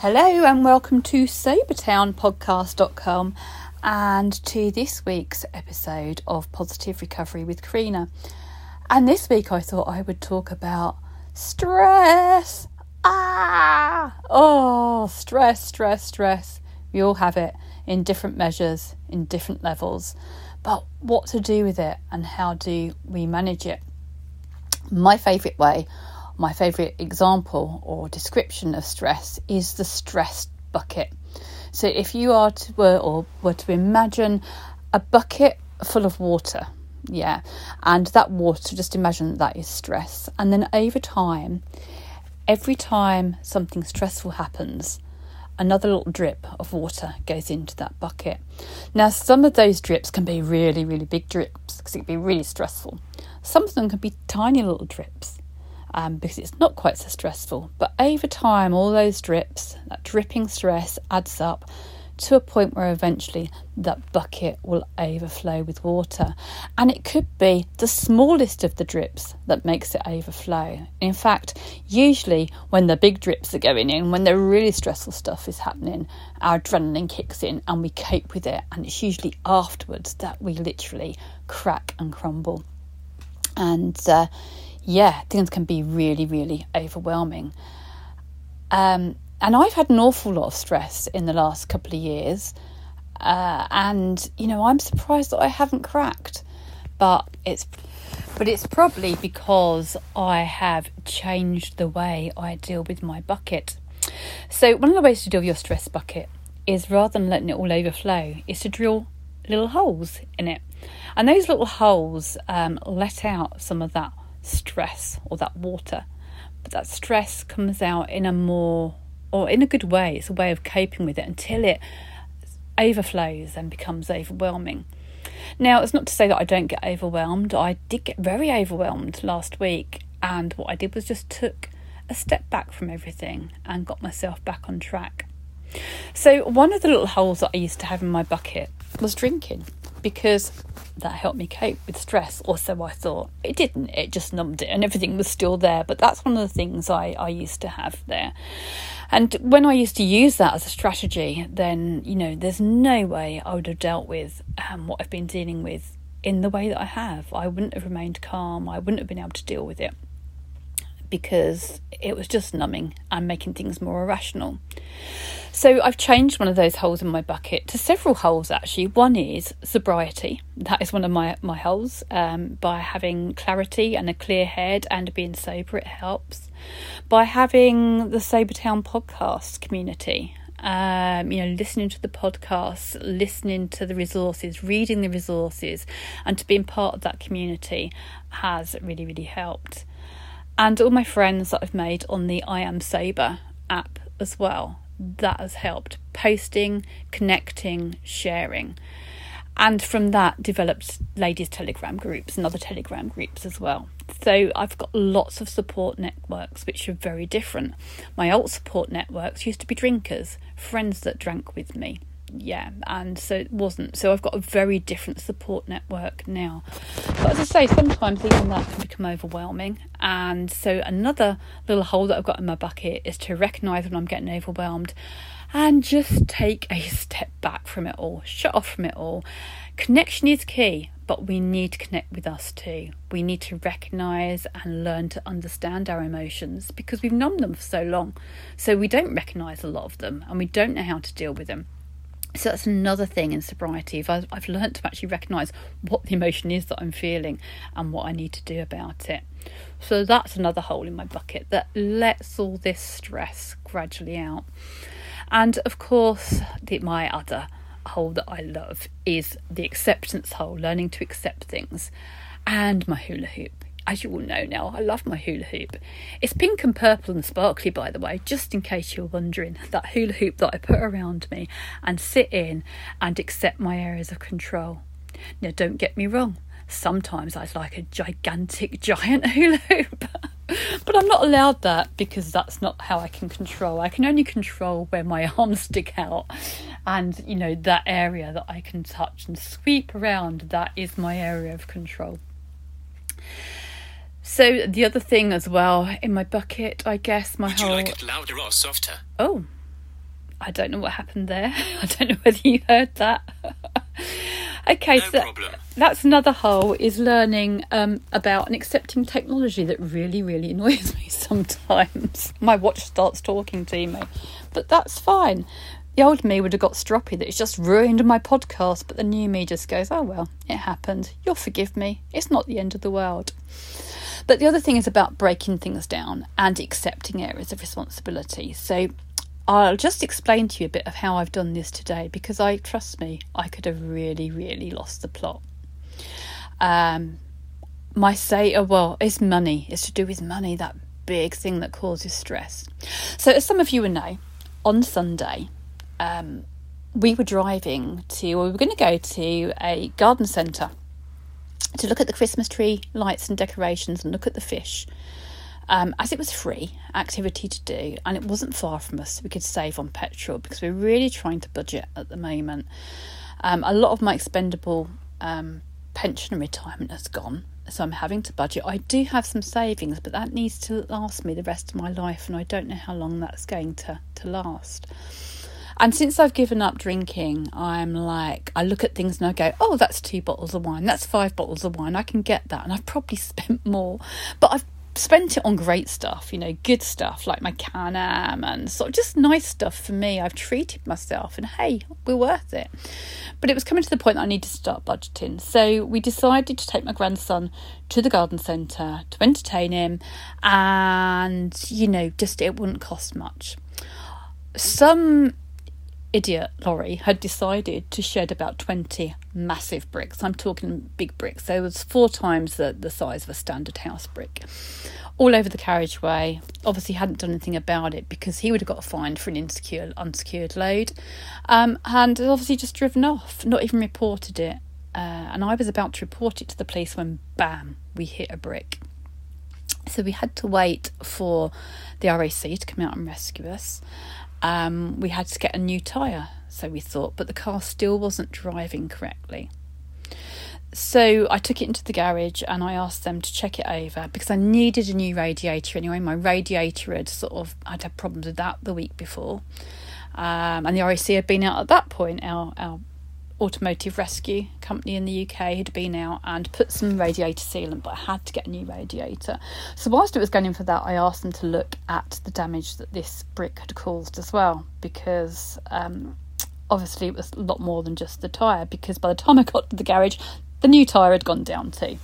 Hello and welcome to SobertownPodcast.com and to this week's episode of Positive Recovery with Karina. And this week I thought I would talk about stress. Ah! Oh, stress, stress, stress. We all have it in different measures, in different levels. But what to do with it and how do we manage it? My favourite way my favourite example or description of stress is the stress bucket. So if you are to were or were to imagine a bucket full of water, yeah, and that water, just imagine that is stress, and then over time, every time something stressful happens, another little drip of water goes into that bucket. Now, some of those drips can be really, really big drips because it can be really stressful. Some of them can be tiny little drips um, because it's not quite so stressful. But over time, all those drips, that dripping stress adds up to a point where eventually that bucket will overflow with water. And it could be the smallest of the drips that makes it overflow. In fact, usually when the big drips are going in, when the really stressful stuff is happening, our adrenaline kicks in and we cope with it. And it's usually afterwards that we literally crack and crumble. And uh, yeah, things can be really, really overwhelming. Um, and I've had an awful lot of stress in the last couple of years. Uh, and you know, I'm surprised that I haven't cracked, but it's but it's probably because I have changed the way I deal with my bucket. So one of the ways to deal with your stress bucket is rather than letting it all overflow, is to drill little holes in it, and those little holes um, let out some of that stress or that water. But that stress comes out in a more, or in a good way, it's a way of coping with it until it overflows and becomes overwhelming. Now, it's not to say that I don't get overwhelmed. I did get very overwhelmed last week, and what I did was just took a step back from everything and got myself back on track. So, one of the little holes that I used to have in my bucket was drinking because that helped me cope with stress, or so I thought. It didn't, it just numbed it and everything was still there, but that's one of the things I, I used to have there. And when I used to use that as a strategy, then, you know, there's no way I would have dealt with um, what I've been dealing with in the way that I have. I wouldn't have remained calm, I wouldn't have been able to deal with it because it was just numbing and making things more irrational. So I've changed one of those holes in my bucket to several holes actually. One is sobriety. That is one of my, my holes. Um, by having clarity and a clear head and being sober, it helps. By having the Sober Town podcast community, um, you know, listening to the podcasts, listening to the resources, reading the resources, and to being part of that community has really, really helped. And all my friends that I've made on the I Am Sober app as well that has helped posting, connecting, sharing. And from that, developed ladies' telegram groups and other telegram groups as well. So I've got lots of support networks which are very different. My old support networks used to be drinkers, friends that drank with me yeah, and so it wasn't. So I've got a very different support network now. But as I say, sometimes even that can become overwhelming. And so another little hole that I've got in my bucket is to recognise when I'm getting overwhelmed and just take a step back from it all, shut off from it all. Connection is key, but we need to connect with us too. We need to recognise and learn to understand our emotions because we've numbed them for so long. So we don't recognise a lot of them and we don't know how to deal with them. So that's another thing in sobriety. I've, I've learned to actually recognise what the emotion is that I'm feeling and what I need to do about it. So that's another hole in my bucket that lets all this stress gradually out. And of course, the, my other hole that I love is the acceptance hole, learning to accept things, and my hula hoop as you all know now, I love my hula hoop. It's pink and purple and sparkly, by the way, just in case you're wondering. That hula hoop that I put around me and sit in and accept my areas of control. Now, don't get me wrong, sometimes I'd like a gigantic, giant hula hoop. but I'm not allowed that because that's not how I can control. I can only control where my arms stick out and, you know, that area that I can touch and sweep around. That is my area of control. So the other thing as well in my bucket, I guess my Would whole. you like it louder or softer? Oh, I don't know what happened there. I don't know whether you heard that. okay, No so problem. that's another hole is learning um, about and accepting technology that really, really annoys me sometimes. My watch starts talking to me, but that's fine. The old me would have got stroppy that it's just ruined my podcast, but the new me just goes, oh well, it happened. You'll forgive me. It's not the end of the world. But the other thing is about breaking things down and accepting areas of responsibility. So I'll just explain to you a bit of how I've done this today because I trust me, I could have really, really lost the plot. Um, my say, oh, well, it's money. It's to do with money, that big thing that causes stress. So, as some of you will know, on Sunday, um, we were driving to, or we were going to go to a garden centre to look at the Christmas tree lights and decorations and look at the fish. Um, as it was free activity to do, and it wasn't far from us, we could save on petrol because we're really trying to budget at the moment. Um, a lot of my expendable um, pension and retirement has gone, so I'm having to budget. I do have some savings, but that needs to last me the rest of my life, and I don't know how long that's going to, to last. And since I've given up drinking, I'm like, I look at things and I go, oh, that's two bottles of wine, that's five bottles of wine, I can get that. And I've probably spent more, but I've spent it on great stuff, you know, good stuff like my Can Am and sort of just nice stuff for me. I've treated myself and hey, we're worth it. But it was coming to the point that I need to start budgeting. So we decided to take my grandson to the garden centre to entertain him and, you know, just it wouldn't cost much. Some idiot lorry had decided to shed about 20 massive bricks. I'm talking big bricks. There was four times the, the size of a standard house brick. All over the carriageway. Obviously hadn't done anything about it because he would have got fined for an insecure unsecured load. Um, and obviously just driven off, not even reported it. Uh, and I was about to report it to the police when bam, we hit a brick. So we had to wait for the RAC to come out and rescue us um, we had to get a new tyre, so we thought, but the car still wasn't driving correctly. So I took it into the garage and I asked them to check it over because I needed a new radiator anyway. My radiator had sort of I'd had problems with that the week before, um, and the RAC had been out at that point. Our our automotive rescue company in the UK had been out and put some radiator sealant, but I had to get a new radiator. So, whilst it was going in for that, I asked them to look at the damage that this brick had caused as well, because um, obviously it was a lot more than just the tyre. Because by the time I got to the garage, the new tyre had gone down too.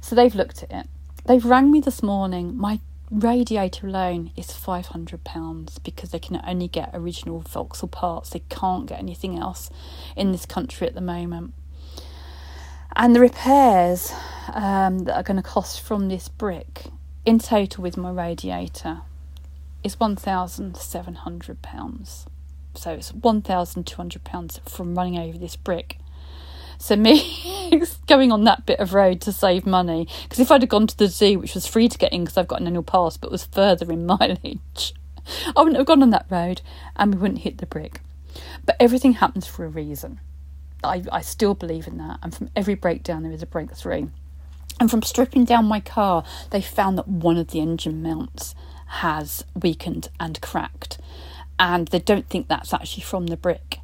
So, they've looked at it. They've rang me this morning. My radiator alone is £500 because they can only get original Vauxhall parts. They can't get anything else in this country at the moment. And the repairs um, that are going to cost from this brick in total with my radiator is £1,700. So it's £1,200 from running over this brick. So me going on that bit of road to save money, because if I'd have gone to the zoo, which was free to get in because I've got an annual pass, but was further in mileage, I wouldn't have gone on that road, and we wouldn't hit the brick. But everything happens for a reason. I, I still believe in that, and from every breakdown there is a breakthrough. And from stripping down my car, they found that one of the engine mounts has weakened and cracked, and they don't think that's actually from the brick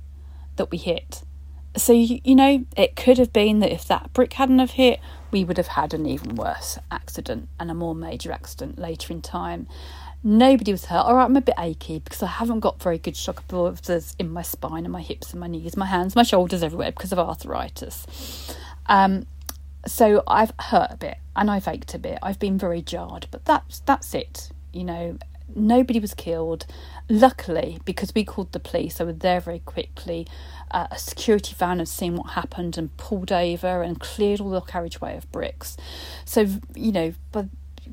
that we hit so you, you know it could have been that if that brick hadn't have hit we would have had an even worse accident and a more major accident later in time. Nobody was hurt. All right i'm a bit achy because i haven't got very good shock absorbers in my spine and my hips and my knees my hands my shoulders everywhere because of arthritis. Um, so i've hurt a bit and i've ached a bit. I've been very jarred but that's that's it you know nobody was killed luckily because we called the police they were there very quickly uh, a security van had seen what happened and pulled over and cleared all the carriageway of bricks. So, you know, by,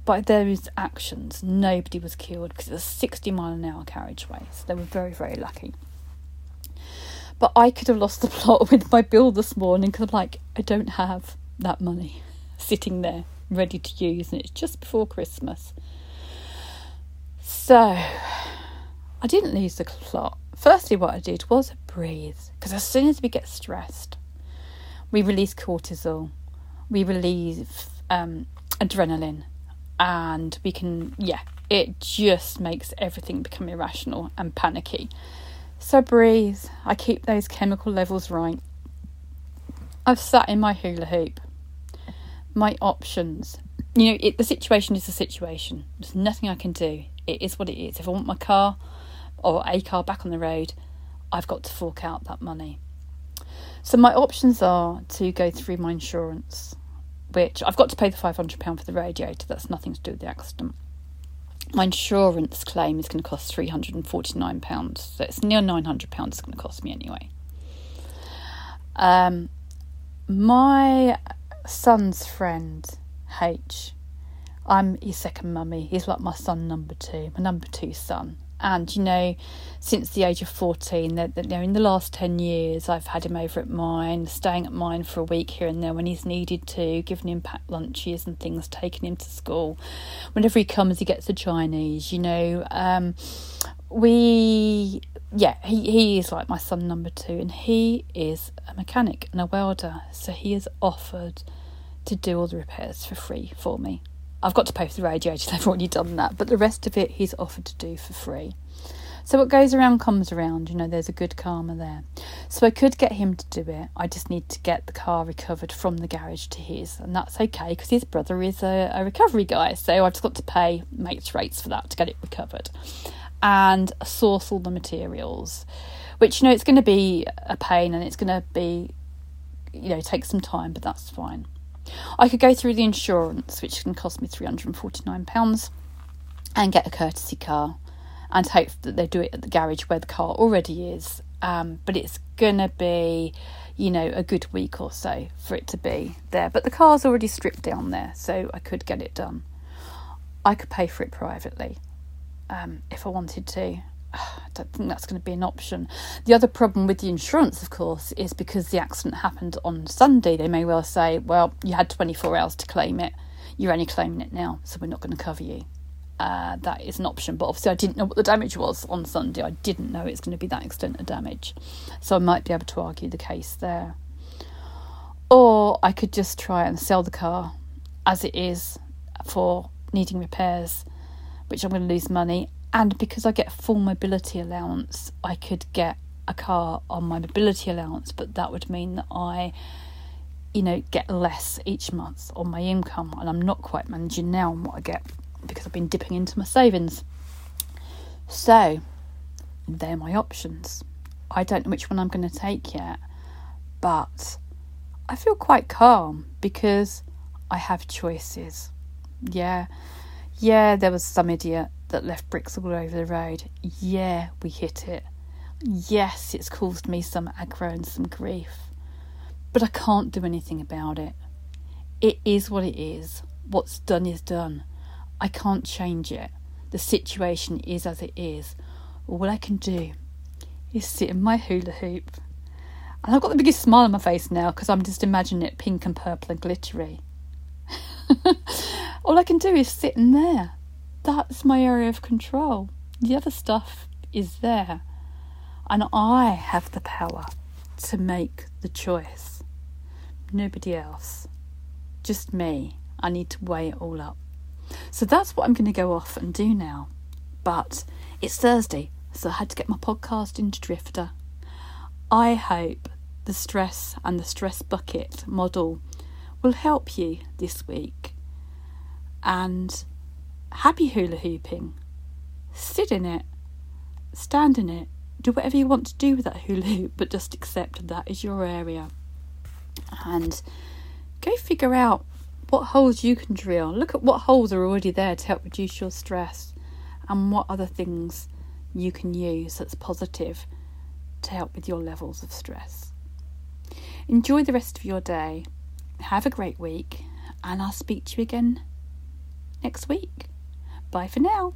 by those actions, nobody was killed because it was a 60 mile an hour carriageway. So they were very, very lucky. But I could have lost the plot with my bill this morning because I'm like, I don't have that money sitting there ready to use, and it's just before Christmas. So I didn't lose the plot Firstly, what I did was breathe, because as soon as we get stressed, we release cortisol, we release um, adrenaline, and we can, yeah, it just makes everything become irrational and panicky. So breathe. I keep those chemical levels right. I've sat in my hula hoop. My options. You know, it, the situation is the situation. There's nothing I can do. It is what it is. If I want my car or a car back on the road, I've got to fork out that money. So my options are to go through my insurance, which I've got to pay the £500 for the radiator. That's nothing to do with the accident. My insurance claim is going to cost £349, so it's near £900 it's going to cost me anyway. Um, my son's friend, H, I'm his second mummy. He's like my son number two, my number two son. And you know, since the age of fourteen, that you know, in the last ten years, I've had him over at mine, staying at mine for a week here and there when he's needed to, giving him packed lunches and things, taking him to school. Whenever he comes, he gets a Chinese. You know, um, we yeah, he, he is like my son number two, and he is a mechanic and a welder, so he has offered to do all the repairs for free for me. I've got to pay for the radiator, I've already done that, but the rest of it he's offered to do for free. So what goes around comes around, you know, there's a good karma there. So I could get him to do it. I just need to get the car recovered from the garage to his, and that's okay because his brother is a, a recovery guy. So I've just got to pay mates rates for that to get it recovered and source all the materials, which, you know, it's going to be a pain and it's going to be, you know, take some time, but that's fine. I could go through the insurance, which can cost me £349, and get a courtesy car and hope that they do it at the garage where the car already is. Um, but it's going to be, you know, a good week or so for it to be there. But the car's already stripped down there, so I could get it done. I could pay for it privately um, if I wanted to. I don't think that's going to be an option. The other problem with the insurance, of course, is because the accident happened on Sunday, they may well say, well, you had 24 hours to claim it. You're only claiming it now, so we're not going to cover you. Uh, that is an option, but obviously, I didn't know what the damage was on Sunday. I didn't know it's going to be that extent of damage. So I might be able to argue the case there. Or I could just try and sell the car as it is for needing repairs, which I'm going to lose money and because I get full mobility allowance, I could get a car on my mobility allowance, but that would mean that I, you know, get less each month on my income, and I'm not quite managing now on what I get because I've been dipping into my savings. So, they're my options. I don't know which one I'm going to take yet, but I feel quite calm because I have choices. Yeah, yeah, there was some idiot that left bricks all over the road. Yeah, we hit it. Yes, it's caused me some aggro and some grief. But I can't do anything about it. It is what it is. What's done is done. I can't change it. The situation is as it is. All I can do is sit in my hula hoop. And I've got the biggest smile on my face now because I'm just imagining it pink and purple and glittery. All I can do is sit in there that's my area of control. The other stuff is there. And I have the power to make the choice. Nobody else. Just me. I need to weigh it all up. So that's what I'm going to go off and do now. But it's Thursday, so I had to get my podcast into Drifter. I hope the stress and the stress bucket model will help you this week. And happy hula hooping. Sit in it, stand in it, do whatever you want to do with that hula hoop, but just accept that is your area. And go figure out what holes you can drill. Look at what holes are already there to help reduce your stress and what other things you can use that's positive to help with your levels of stress. Enjoy the rest of your day. Have a great week, and I'll speak to you again next week. Bye for now.